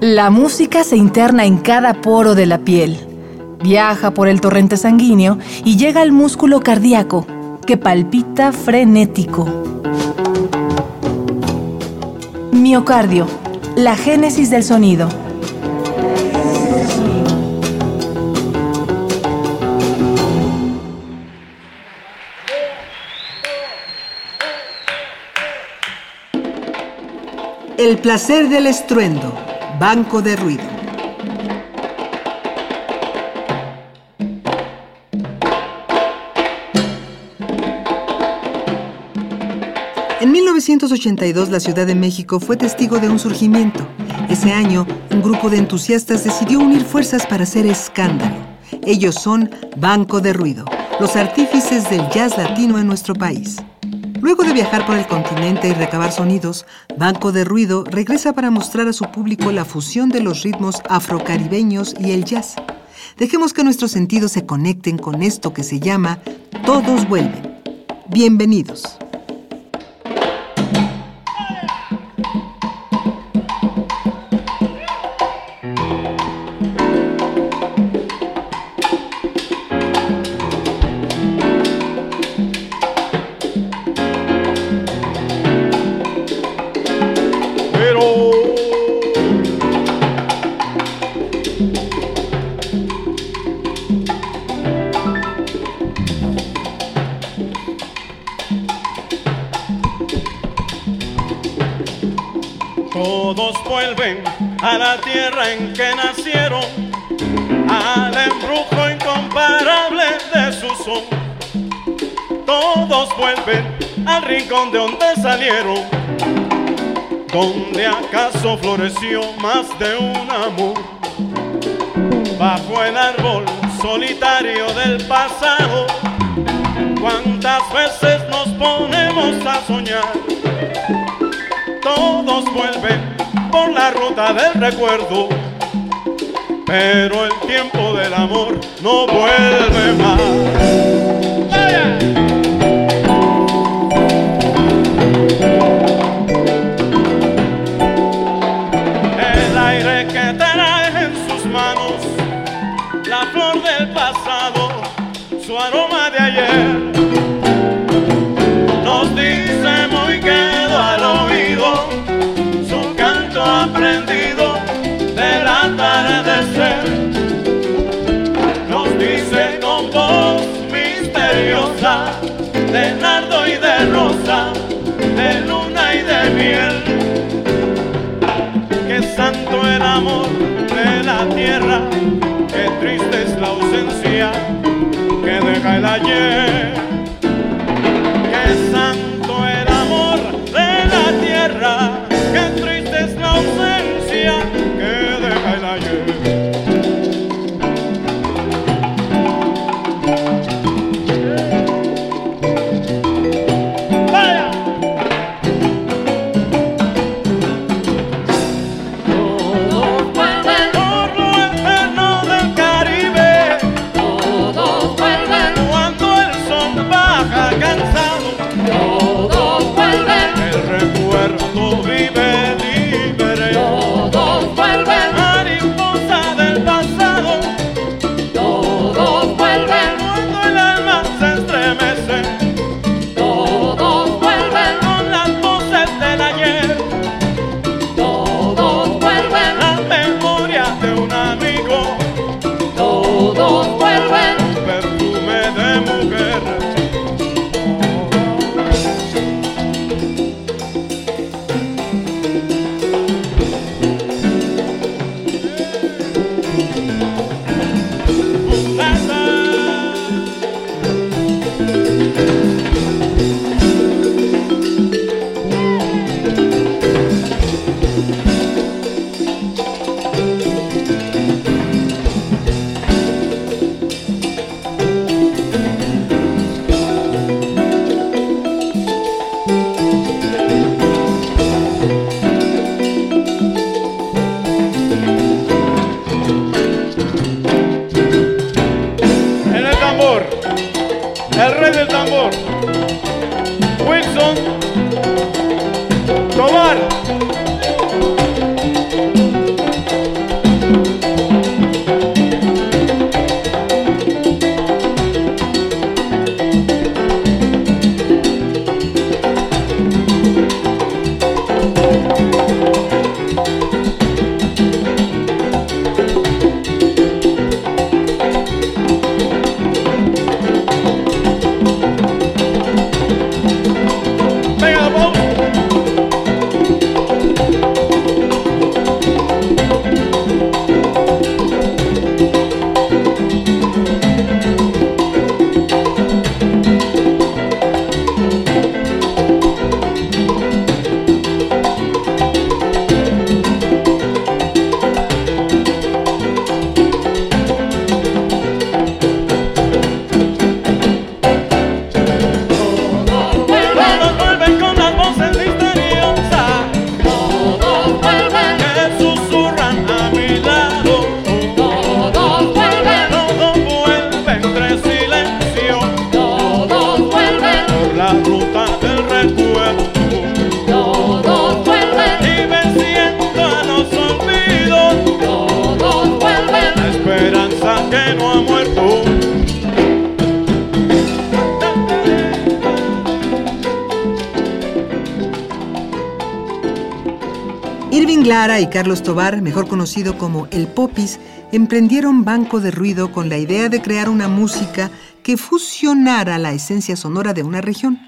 La música se interna en cada poro de la piel, viaja por el torrente sanguíneo y llega al músculo cardíaco, que palpita frenético. Miocardio, la génesis del sonido. El placer del estruendo, banco de ruido. En 1982 la Ciudad de México fue testigo de un surgimiento. Ese año, un grupo de entusiastas decidió unir fuerzas para hacer escándalo. Ellos son Banco de Ruido, los artífices del jazz latino en nuestro país. Luego de viajar por el continente y recabar sonidos, Banco de Ruido regresa para mostrar a su público la fusión de los ritmos afrocaribeños y el jazz. Dejemos que nuestros sentidos se conecten con esto que se llama Todos vuelven. Bienvenidos. A la tierra en que nacieron, al embrujo incomparable de su son. Todos vuelven al rincón de donde salieron, donde acaso floreció más de un amor. Bajo el árbol solitario del pasado, cuántas veces nos ponemos a soñar todos vuelven por la ruta del recuerdo, pero el tiempo del amor no vuelve más. Aprendido del atardecer. Nos dice con voz misteriosa de nardo y de rosa, de luna y de miel. Que santo el amor de la tierra, que triste es la ausencia que deja el ayer. Irving Lara y Carlos Tobar, mejor conocido como El Popis, emprendieron Banco de Ruido con la idea de crear una música que fusionara la esencia sonora de una región.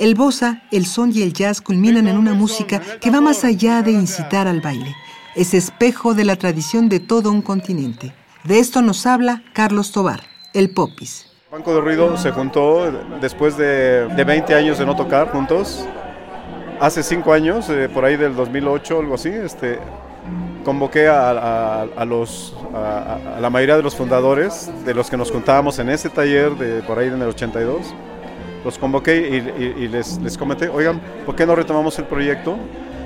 El bossa, el son y el jazz culminan en una música que va más allá de incitar al baile. Es espejo de la tradición de todo un continente. De esto nos habla Carlos Tobar, el Popis. Banco de Ruido se juntó después de, de 20 años de no tocar juntos hace cinco años, eh, por ahí del 2008, algo así, este, convoqué a, los, a, la mayoría de los fundadores, de los que nos juntábamos en ese taller de por ahí en el 82, los convoqué y, les, les, comenté, oigan, ¿por qué no retomamos el proyecto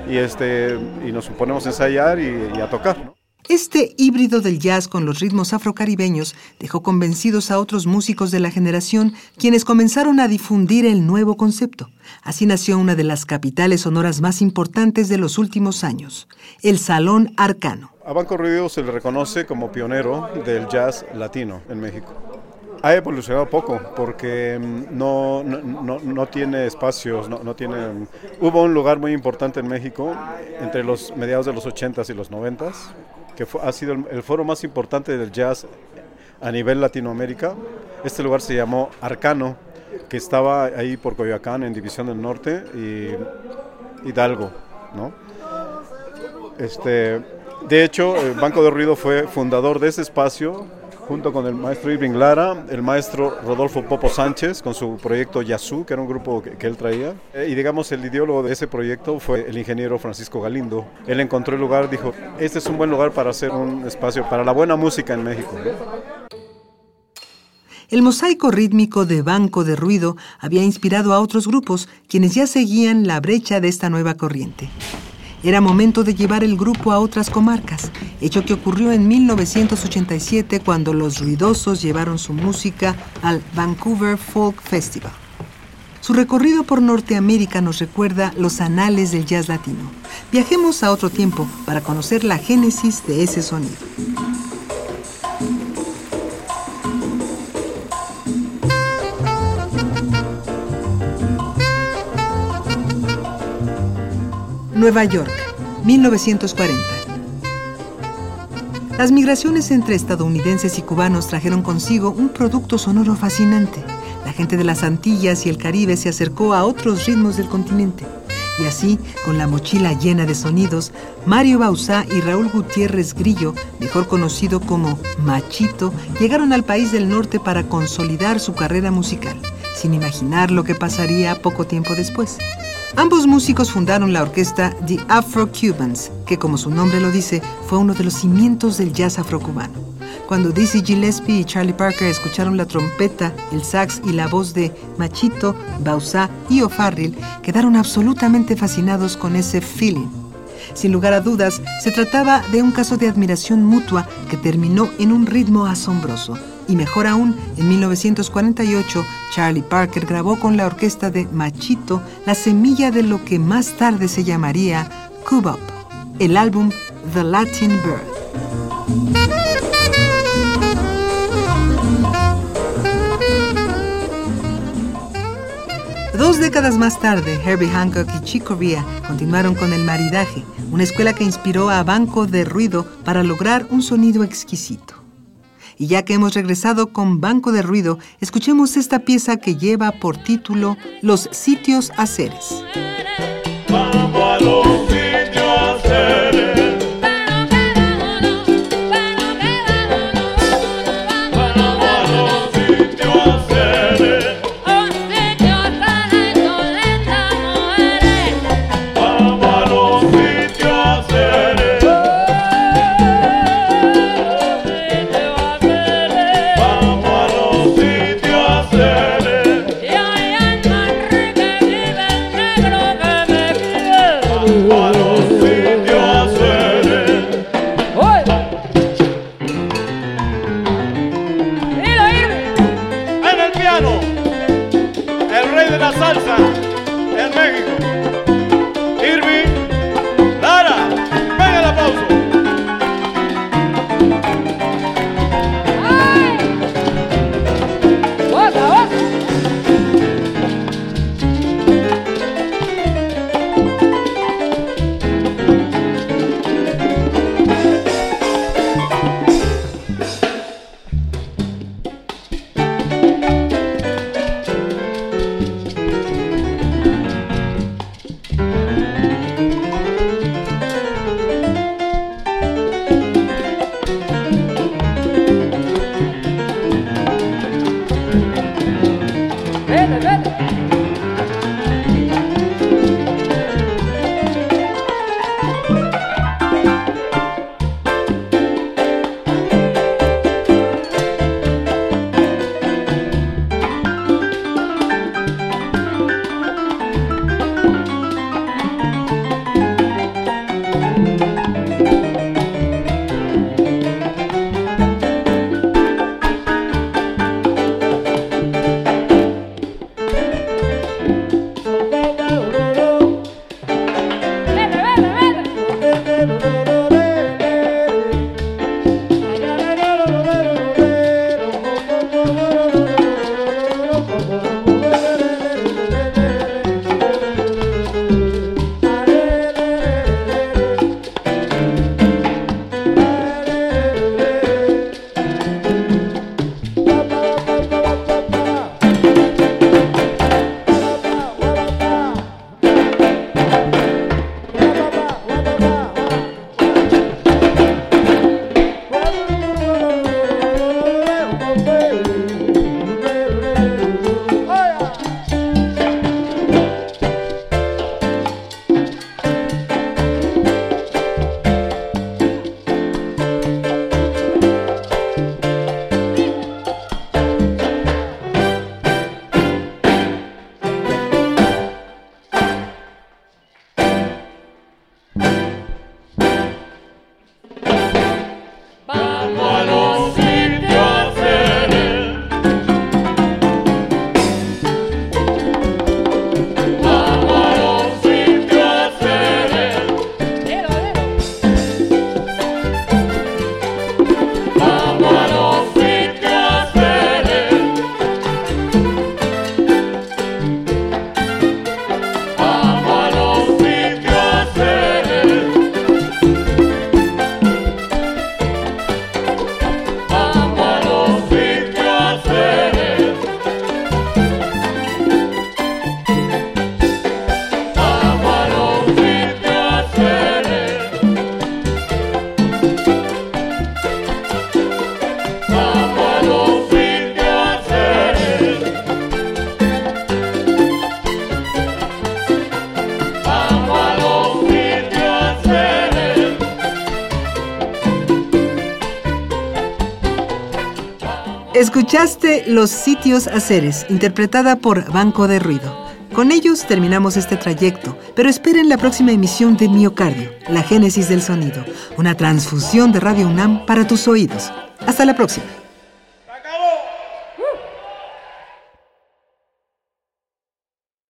y, este, y nos ponemos a ensayar y, a tocar? Este híbrido del jazz con los ritmos afrocaribeños dejó convencidos a otros músicos de la generación quienes comenzaron a difundir el nuevo concepto. Así nació una de las capitales sonoras más importantes de los últimos años, el Salón Arcano. A Banco Ruido se le reconoce como pionero del jazz latino en México. Ha evolucionado poco porque mm, no, no, no, tiene espacios, no, tiene... Hubo un lugar muy importante en México entre los mediados de los 80s y los 90s que ha sido el, foro más importante del jazz a nivel Latinoamérica. Este lugar se llamó Arcano, que estaba ahí por Coyoacán, en División del Norte, y Hidalgo, ¿no? Este, de hecho, el Banco de Ruido fue fundador de ese espacio junto con el maestro Irving Lara, el maestro Rodolfo Popo Sánchez con su proyecto Yazú, que era un grupo que, él traía. Eh, y digamos, el ideólogo de ese proyecto fue el ingeniero Francisco Galindo. Él encontró el lugar, dijo, este es un buen lugar para hacer un espacio para la buena música en México. El mosaico rítmico de Banco de Ruido había inspirado a otros grupos quienes ya seguían la brecha de esta nueva corriente. Era momento de llevar el grupo a otras comarcas, hecho que ocurrió en 1987 cuando los ruidosos llevaron su música al Vancouver Folk Festival. Su recorrido por Norteamérica nos recuerda los anales del jazz latino. Viajemos a otro tiempo para conocer la génesis de ese sonido. Nueva York, 1940. Las migraciones entre estadounidenses y cubanos trajeron consigo un producto sonoro fascinante. La gente de las Antillas y el Caribe se acercó a otros ritmos del continente. Y así, con la mochila llena de sonidos, Mario Bauzá y Raúl Gutiérrez Grillo, mejor conocido como Machito, llegaron al país del norte para consolidar su carrera musical, sin imaginar lo que pasaría poco tiempo después. Ambos músicos fundaron la orquesta The Afro-Cubans, que como su nombre lo dice, fue uno de los cimientos del jazz afrocubano. Cuando Dizzy Gillespie y Charlie Parker escucharon la trompeta, el sax y la voz de Machito, Bausá y O'Farrill, quedaron absolutamente fascinados con ese feeling. Sin lugar a dudas, se trataba de un caso de admiración mutua que terminó en un ritmo asombroso y mejor aún, en 1948, Charlie Parker grabó con la orquesta de Machito la semilla de lo que más tarde se llamaría Cubop, el álbum The Latin Bird. Dos décadas más tarde, Herbie Hancock y Chick Corea continuaron con el maridaje, una escuela que inspiró a Banco de Ruido para lograr un sonido exquisito. Y ya que hemos regresado con Banco de Ruido, escuchemos esta pieza que lleva por título Los sitios a seres. Escuchaste Los sitios haceres, interpretada por Banco de Ruido. Con ellos terminamos este trayecto, pero esperen la próxima emisión de Miocardio, la génesis del sonido, una transfusión de Radio UNAM para tus oídos. Hasta la próxima.